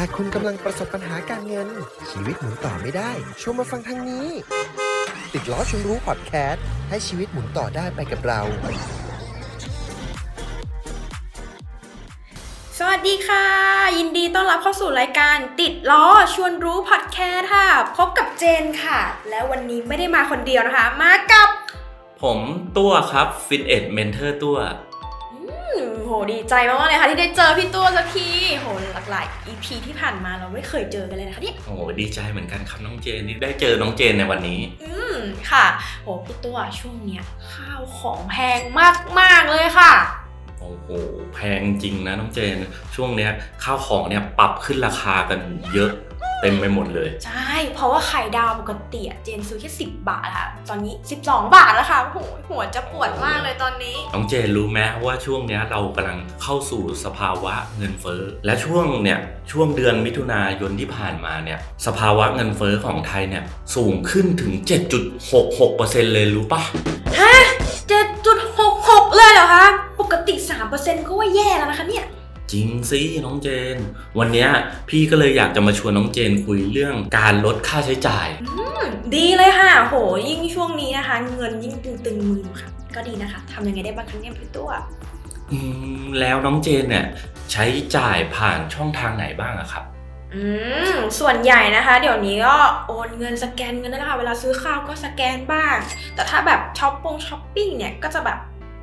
หากคุณกำลังประสบปัญหาการเงิน ชีวิตหมุนต่อไม่ได้ชวนมาฟังทางนี้ ติดล้อชวนรู้พอดแคสต์ให้ชีวิตหมุนต่อได้ไปกับเรา สวัสดีค่ะ ยินดีต้อนรับเข้าสู่รายการ ติดล้อชวนรู้พอดแคสต์ค่ะ พบกับเจนค่ะ แล้ววันนี้ไม่ได้มาคนเดียวนะคะ มากับ ผมตัวครับ FinEd Mentor ตัวอืมโห ดีใจมากๆเลยค่ะที่ได้เจอพี่ตัวสักทีโหหลากหลาย EP ที่ผ่านมาเราไม่เคยเจอกันเลยนะคะเนี่ยโอ้โหดีใจเหมือนกันครับน้องเจนที่ได้เจอน้องเจนในวันนี้ อืมค่ะโหพี่ตัวช่วงเนี้ยข้าวของแพงมากๆเลยค่ะ โอ้โหแพงจริงนะน้องเจน ช่วงเนี้ยข้าวของเนี่ยปรับขึ้นราคากันเยอะ เต็มไปหมดเลย ใช่ เพราะว่าไข่ดาวปกติอะเจนซื้อแค่10บาทค่ะ ตอนนี้ 12 บาทแล้วค่ะโอ้โหหัวจะปวดมากเลยตอนนี้ น้องเจนรู้ไหมว่าช่วงเนี้ยเรากำลังเข้าสู่สภาวะเงินเฟ้อ และช่วงเนี่ยช่วงเดือนมิถุนายนที่ผ่านมาเนี่ยสภาวะเงินเฟ้อของไทยเนี่ยสูงขึ้นถึง 7.66%เลยรู้ปะฮะ7.66 เลยเหรอคะ ปกติ 3%ก็ว่าแย่แล้วนะคะเนี่ย จริงสิน้องเจน วันเนี้ยพี่ก็เลยอยากจะมาชวนน้องเจนคุยเรื่องการลดค่าใช้จ่าย ดีเลยค่ะ โห ยิ่งช่วงนี้นะคะ เงินยิ่งตึงๆมือค่ะ ก็ดีนะคะทำยังไงได้บ้างคะเนี่ยพี่ตัวอืมแล้วน้องเจนเนี่ยใช้จ่ายผ่านช่องทางไหนบ้างอะครับ อืม ส่วนใหญ่นะคะ เดี๋ยวนี้ก็โอนเงินสแกนเงินนั่นแหละค่ะเวลาซื้อข้าวก็สแกนบ้าง แต่ถ้าแบบช้อปปงช้อปปิ้งเนี่ยก็จะแบบ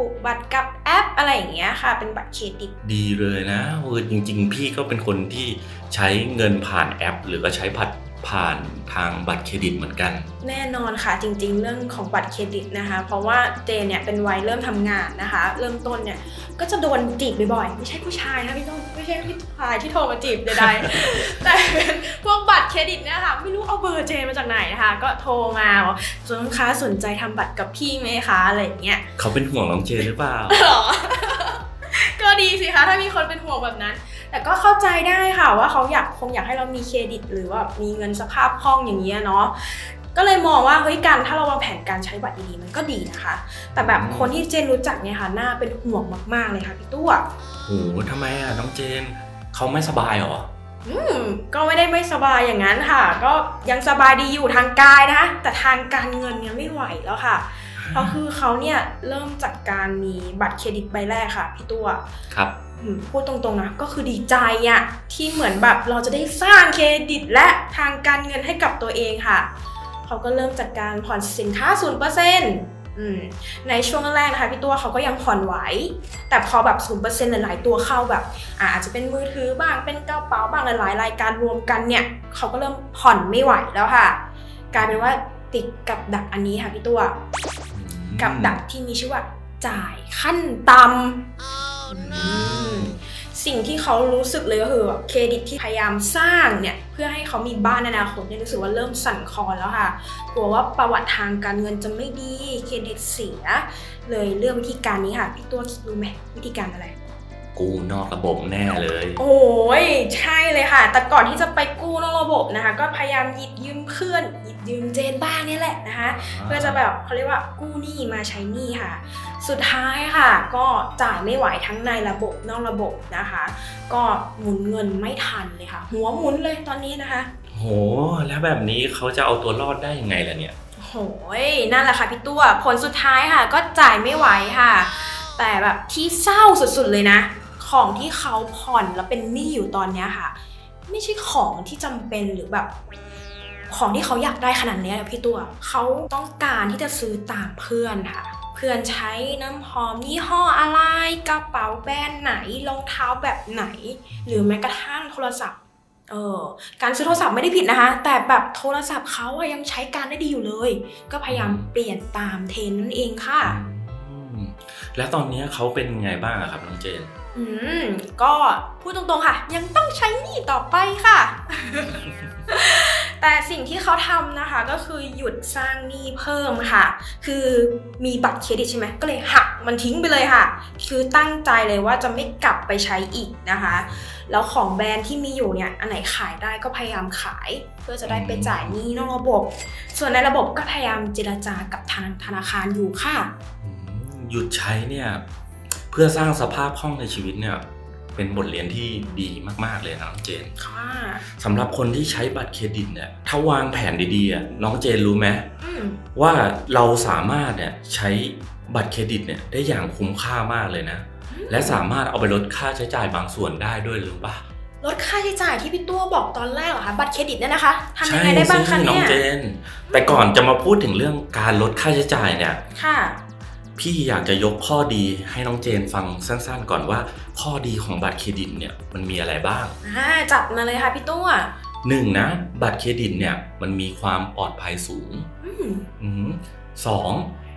ผูกบัตรกับแอปอะไรอย่างเงี้ยค่ะ เป็นบัตรเครดิต ดีเลยนะเออจริง ๆ พี่ก็เป็นคนที่ใช้เงินผ่านแอป หรือก็ใช้ผัดผ่านทางบัตรเครดิตเหมือนกัน แน่นอนค่ะจริงๆ เรื่องของบัตรเครดิตนะคะ เพราะว่าเจนเนี่ยเป็นวัยเริ่มทำงานนะคะ เริ่มต้นเนี่ยก็จะโดนจีบบ่อยๆ ไม่ใช่ผู้ชายนะพี่ต้น ไม่ใช่ผู้ชายที่โทรมาจีบใดๆ แต่เป็นพวกบัตรเครดิตเนี่ยค่ะ ไม่รู้เอาเบอร์เจนมาจากไหนนะคะ ก็โทรมาบอกคุณลูกค้าสนใจทำบัตรกับพี่ไหมคะอะไรอย่างเงี้ยเขาเป็นห่วงน้องเจนหรือเปล่าหรอก็ดีสิคะถ้ามีคนเป็นห่วงแบบนั้น แต่ก็เข้าใจได้ค่ะว่าเขาอยากคงอยากให้เรามีเครดิต หรือว่ามีเงินสภาพคล่องอย่างเงี้ยเนาะ ก็เลยมองว่าเฮ้ยการถ้าเราวางแผนการใช้บัตรดีๆมันก็ดีนะคะ แต่แบบอืมคนที่เจนรู้จักเนี่ยค่ะน่าเป็นห่วงมากๆเลยค่ะพี่ตัวโอ้โหทำไมอะน้องเจนเขาไม่สบายเหรออืมก็ไม่ได้ไม่สบายอย่างนั้นค่ะ ก็ยังสบายดีอยู่ทางกายนะคะแต่ทางการเงินเนี่ยไม่ไหวแล้วค่ะ เพราะคือเขาเนี่ยเริ่มจากการมีบัตรเครดิตใบแรกค่ะพี่ตัวครับอืมพูดตรงๆนะก็คือดีใจอะที่เหมือนแบบเราจะได้สร้างเครดิตและทางการเงินให้กับตัวเองค่ะ เขาก็เริ่มจากการผ่อนสินค้า0%อืมในช่วงแรกนะคะพี่ตัวเขาก็ยังผ่อนไหว แต่พอแบบ 0%หลายๆตัวเข้าแบบอะอาจจะเป็นมือถือบ้างเป็นกระเป๋าบ้างหลายๆรายการรวมกันเนี่ยเขาก็เริ่มผ่อนไม่ไหวแล้วค่ะ กลายเป็นว่าติดกับดักอันนี้ค่ะพี่ตัว กับดักที่มีชื่อว่าจ่ายขั้นต่ำอืม สิ่งที่เขารู้สึกเลยก็คือแบบเครดิตที่พยายามสร้างเนี่ยเพื่อให้เขามีบ้านในอนาคตเนี่ยรู้สึกว่าเริ่มสั่นคลอนแล้วค่ะกลัวว่าประวัติทางการเงินจะไม่ดีเครดิตเสีย เลยเลือกวิธีการนี้ค่ะพี่ตัวคิดรู้ไหมวิธีการอะไร กู้นอกระบบแน่เลย โอ้ยใช่เลยค่ะ แต่ก่อนที่จะไปกู้นอกระบบนะคะ ก็พยายามหยิบยืมเพื่อนหยิบยืมเจนบ้างเนี่ยแหละนะคะ เพื่อจะแบบเขาเรียกว่ากู้หนี้มาใช้หนี้ค่ะ สุดท้ายค่ะ ก็จ่ายไม่ไหวทั้งในระบบนอกระบบนะคะ ก็หมุนเงินไม่ทันเลยค่ะ หัวหมุนเลยตอนนี้นะคะ โห แล้วแบบนี้เขาจะเอาตัวรอดได้ยังไงล่ะเนี่ยโหยนั่นแหละค่ะพี่ตัวผลสุดท้ายค่ะ ก็จ่ายไม่ไหวค่ะ แต่แบบที่เศร้าสุดๆเลยนะ ของที่เขาผ่อนแล้วเป็นหนี้อยู่ตอนเนี้ยค่ะ ไม่ใช่ของที่จำเป็นหรือแบบ ของที่เขาอยากได้ขนาดเนี้ยนะพี่ตัว เขาต้องการที่จะซื้อตามเพื่อนค่ะ เพื่อนใช้น้ำหอมยี่ห้ออะไรกระเป๋าแบรนด์ไหนรองเท้าแบบไหน หรือแม้กระทั่งโทรศัพท์ เออการซื้อโทรศัพท์ไม่ได้ผิดนะคะ แต่แบบโทรศัพท์เขาอะยังใช้การได้ดีอยู่เลย ก็พยายามเปลี่ยนตามเทรนด์นั่นเองค่ะ อืมแล้วตอนนี้เขาเป็นไงบ้างอะครับน้องเจน อืม ก็พูดตรงๆค่ะ ยังต้องใช้หนี้ต่อไปค่ะ แต่สิ่งที่เขาทำนะคะก็คือหยุดสร้างหนี้เพิ่มค่ะ คือมีบัตรเครดิตใช่ไหมก็เลยหักมันทิ้งไปเลยค่ะ คือตั้งใจเลยว่าจะไม่กลับไปใช้อีกนะคะ แล้วของแบรนด์ที่มีอยู่เนี่ยอันไหนขายได้ก็พยายามขาย เพื่อจะได้ไปจ่ายหนี้นอกระบบ ส่วนในระบบก็พยายามเจรจากับทางธนาคารอยู่ค่ะ หยุดใช้เนี่ย เพื่อสร้างสภาพคล่องในชีวิตเนี่ยเป็นบทเรียนที่ดีมาก ๆ เลยนะน้องเจนค่ะสำหรับคนที่ใช้บัตรเครดิตเนี่ยถ้าวางแผนดีๆอะน้องเจนรู้ไหมอืมว่าเราสามารถเนี่ยใช้บัตรเครดิตเนี่ยได้อย่างคุ้มค่ามากเลยนะ และสามารถเอาไปลดค่าใช้จ่ายบางส่วนได้ด้วยหรือเปล่าลดค่าใช้จ่ายที่พี่ตัวบอกตอนแรกเหรอคะบัตรเครดิตเนี่ยนะคะทำยังไงได้บ้างคะใช่สิน้อเนี่งยเจน แต่ก่อนจะมาพูดถึงเรื่องการลดค่าใช้จ่ายเนี่ย ค่ะ พี่อยากจะยกข้อดีให้น้องเจนฟังสั้นๆ ก่อนว่า ข้อดีของบัตรเครดิตเนี่ยมันมีอะไรบ้างอ่าจัดมาเลยค่ะพี่ตัวหนึ่งนะ บัตรเครดิตเนี่ยมันมีความปลอดภัยสูงอืมอมสอง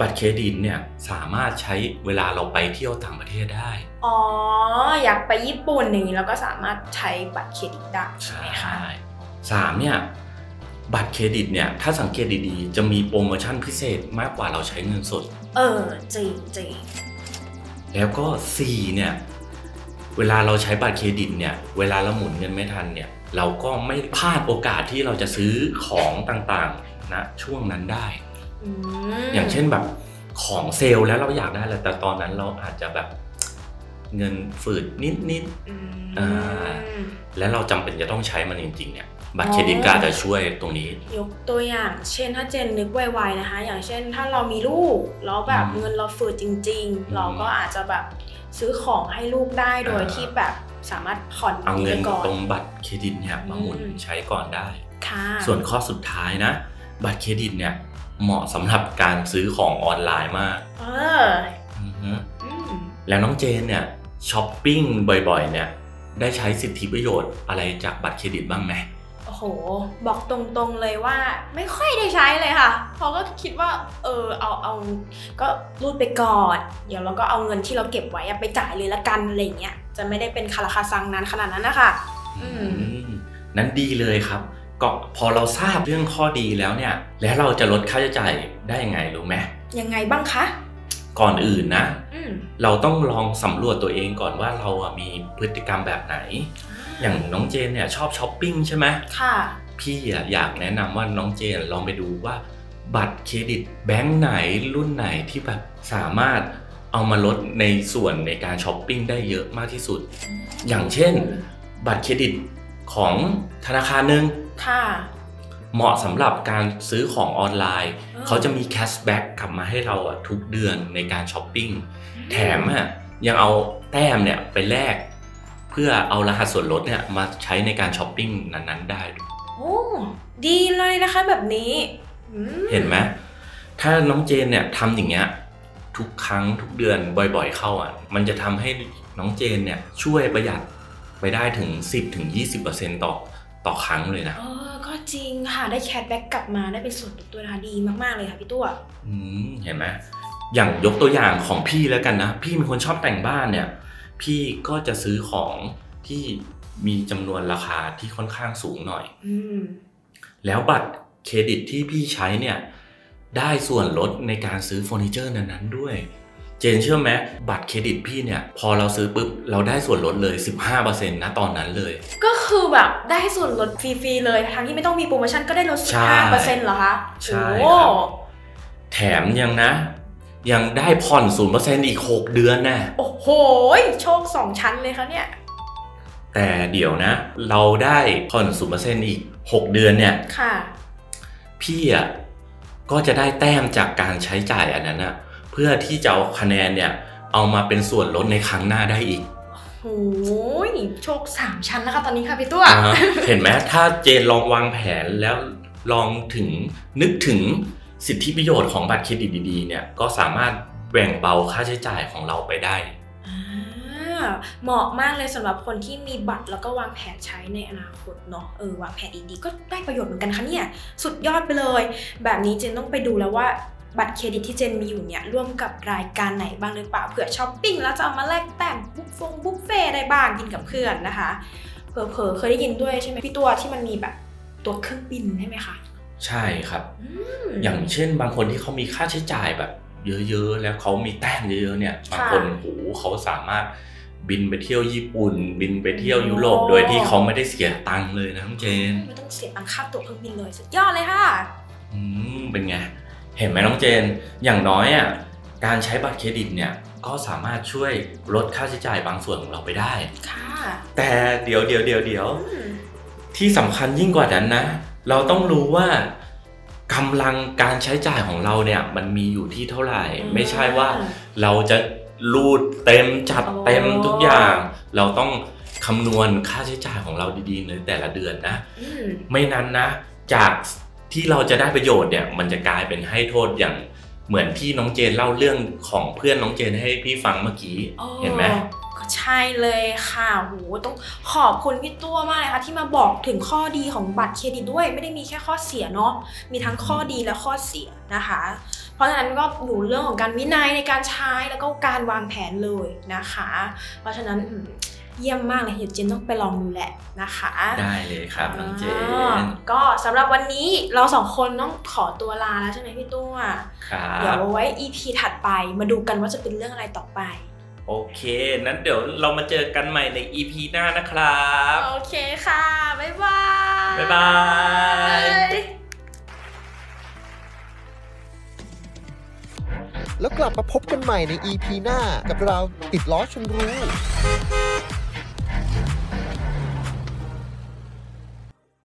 บัตรเครดิตเนี่ยสามารถใช้เวลาเราไปเที่ยวต่างประเทศได้ อ๋อ อยากไปญี่ปุ่นอย่างนี้เราก็สามารถใช้บัตรเครดิตได้ใช่ไหมคะสามเนี่ย บัตรเครดิตเนี่ยถ้าสังเกตดีๆ จะมีโปรโมชั่นพิเศษมากกว่าเราใช้เงินสด เออจริงจริงแล้วก็สี่เนี่ย เวลาเราใช้บัตรเครดิตเนี่ย เวลาเราหมุนเงินไม่ทันเนี่ย เราก็ไม่พลาดโอกาสที่เราจะซื้อของต่างๆนะช่วงนั้นได้ อืมอย่างเช่นแบบของเซลล์แล้วเราอยากได้แหละแต่ตอนนั้นเราอาจจะแบบเงินฝืดนิด อืม อ่า ๆ และเราจำเป็นจะต้องใช้มันจริงๆเนี่ย บัตรเครดิตก็อาจจะช่วยตรงนี้ ยกตัวอย่าง เช่นถ้าเจนนึกไวๆนะคะ อย่างเช่นถ้าเรามีลูกแล้วแบบอืมเงินเราฝืดจริงอืมๆเราก็อาจจะแบบซื้อของให้ลูกได้โดยอ่าที่แบบสามารถผ่อนเอาเงินไปก่อนตรงบัตรเครดิตเนี่ยมาหมุนอืมใช้ก่อนได้ค่ะส่วนข้อสุดท้ายนะ บัตรเครดิตเนี่ยเหมาะสำหรับการซื้อของออนไลน์มากเอออือฮึอืมแล้วน้องเจนเนี่ยช้อปปิ้งบ่อยๆ เนี่ยได้ใช้สิทธิประโยชน์อะไรจากบัตรเครดิตบ้างไหม โอ้โห บอกตรงๆเลยว่าไม่ค่อยได้ใช้เลยค่ะเพราะก็คิดว่า เออเอาเอาก็รูดไปก่อนเดี๋ยวเราก็เอาเงินที่เราเก็บไว้อะไปจ่ายเลยละกันอะไรอย่างเงี้ยจะไม่ได้เป็นคาราคาซังนั้นขนาดนั้นนะคะอืมอืมนั้นดีเลยครับ ก็พอเราทราบเรื่องข้อดีแล้วเนี่ย แล้วเราจะลดค่าใช้จ่ายได้ยังไงรู้ไหมยังไงบ้างคะก่อนอื่นนะ อืมเราต้องลองสำรวจตัวเองก่อนว่าเราอะมีพฤติกรรมแบบไหน อย่างน้องเจนเนี่ยชอบช้อปปิ้งใช่ไหมค่ะ พี่อะอยากแนะนำว่าน้องเจนลองไปดูว่า บัตรเครดิตแบงค์ไหนรุ่นไหนที่แบบสามารถเอามาลดในส่วนในการช้อปปิ้งได้เยอะมากที่สุด อย่างเช่น บัตรเครดิตของธนาคารหนึ่งค่ะ เหมาะสำหรับการซื้อของออนไลน์อ่าเขาจะมี cashback กลับมาให้เราอะทุกเดือนในการช้อปปิ้ง แถมอะยังเอาแต้มเนี่ยไปแลกเพื่อเอารหัสส่วนลดเนี่ยมาใช้ในการช้อปปิ้งนั้นๆได้ด้วยโอ้ดีเลยนะคะแบบนี้อืมเห็นไหมถ้าน้องเจนเนี่ยทำอย่างเงี้ยทุกครั้งทุกเดือนบ่อยๆเข้าอะ มันจะทำให้น้องเจนเนี่ยช่วยประหยัดไปได้ถึง 10-20%ต่อต่อครั้งเลยนะ เออก็จริงค่ะได้แคทแบ็กกลับมาได้เป็นส่วนตัวนะคะดีมากๆเลยค่ะพี่ตัว อืมเห็นไหมอย่างยกตัวอย่างของพี่แล้วกันนะ พี่เป็นคนชอบแต่งบ้านเนี่ย พี่ก็จะซื้อของที่มีจำนวนราคาที่ค่อนข้างสูงหน่อยอืมแล้วบัตรเครดิตที่พี่ใช้เนี่ย ได้ส่วนลดในการซื้อเฟอร์นิเจอร์นั้นๆด้วย เจนเชื่อไหมบัตรเครดิตพี่เนี่ย พอเราซื้อปุ๊บ เราได้ส่วนลดเลย 15%นะตอนนั้นเลย ก็คือแบบได้ส่วนลดฟรีๆเลยทั้งที่ไม่ต้องมีโปรโมชั่นก็ได้ลดใช่15%เหรอคะ ใช่โอ้ครับ แถมยังนะ ยังได้ผ่อน0%อีก6เดือนนะโอ้โหโชคสองชั้นเลยคะเนี่ย แต่เดี๋ยวนะ เราได้ผ่อน0%อีก6เดือนเนี่ย ค่ะ พี่อะก็จะได้แต้มจากการใช้จ่ายอันนั้นนะเพื่อที่จะเอาคะแนนเนี่ย เอามาเป็นส่วนลดในครั้งหน้าได้อีกโอ้ยโชคสามชั้นนะคะตอนนี้ค่ะพี่ตัวอ่าฮะเห็นไหมถ้าเจนลองวางแผนแล้วลองถึงนึกถึง สิทธิประโยชน์ของบัตรเครดิตดีๆเนี่ยก็สามารถแบ่งเบาค่าใช้จ่ายของเราไปได้อ่าเหมาะมากเลยสำหรับคนที่มีบัตรแล้วก็วางแผนใช้ในอนาคตเนาะเออวางแผนดีๆก็ได้ประโยชน์เหมือนกันคะเนี่ยสุดยอดไปเลย แบบนี้เจนต้องไปดูแล้วว่าบัตรเครดิตที่เจนมีอยู่เนี่ยร่วมกับรายการไหนบ้างหรือเปล่าเผื่อช้อปปิ้งแล้วจะเอามาแลกแต้มบุฟฟงบุฟเฟ่ได้บ้างกินกับเพื่อนนะคะเผลอๆเคยได้ยินด้วยใช่ไหมพี่ตัวที่มันมีแบบตั๋วเครื่องบินใช่ไหมคะ ใช่ครับอืมอย่างเช่นบางคนที่เขามีค่าใช้จ่ายแบบเยอะๆ แล้วเขามีแต้มเยอะๆเนี่ยบางคนโหเขาสามารถบินไปเที่ยวญี่ปุ่น บินไปเที่ยวยุโรปโดยที่เขาไม่ได้เสียตังค์เลยนะน้องเจนไม่ต้องเสียตังค่าตั๋วเครื่องบินเลยสุดยอดเลยค่ะอืมเป็นไงเห็นไหมน้องเจน อย่างน้อยอะการใช้บัตรเครดิตเนี่ยก็สามารถช่วยลดค่าใช้จ่ายบางส่วนของเราไปได้ค่ะแต่เดี๋ยวเดี๋ยวเดี๋ยวเดี๋ยวอืมที่สำคัญยิ่งกว่านั้นนะ เราต้องรู้ว่ากำลังการใช้จ่ายของเราเนี่ยมันมีอยู่ที่เท่าไหร่ ไม่ใช่ว่าเราจะรูดเต็มจัดเต็มทุกอย่าง เราต้องคำนวณค่าใช้จ่ายของเราดีๆในแต่ละเดือนนะอืมไม่นั้นนะ จากที่เราจะได้ประโยชน์เนี่ยมันจะกลายเป็นให้โทษอย่างเหมือนที่น้องเจนเล่าเรื่องของเพื่อนน้องเจนให้พี่ฟังเมื่อกี้เห็นไหมก็ ใช่เลยค่ะโหต้องขอบคุณพี่ตัวมากเลยค่ะ ที่มาบอกถึงข้อดีของบัตรเครดิตด้วย ไม่ได้มีแค่ข้อเสียเนาะมีทั้งข้อดีและข้อเสียนะคะ เพราะฉะนั้นก็อยู่เรื่องของการวินัยในการใช้แล้วก็การวางแผนเลยนะคะ เพราะฉะนั้นอืมเยี่ยมมากเลยเดี๋ยวเจนต้องไปลองดูแหละนะคะ ได้เลยครับน้องเจอ่านก็สำหรับวันนี้เราสองคนต้องขอตัวลาแล้วใช่ไหมพี่ตัวครัเดี๋ยวบไว้ EP ถัดไปมาดูกันว่าจะเป็นเรื่องอะไรต่อไปโอ เค นั้นเดี๋ยวเรามาเจอกันใหม่ใน EP หน้านะครับ โอเคค่ะ บ๊ายบาย บ๊ายบายแล้วกลับมาพบกันใหม่ใน EP หน้ากับเราติดล้อชนรู้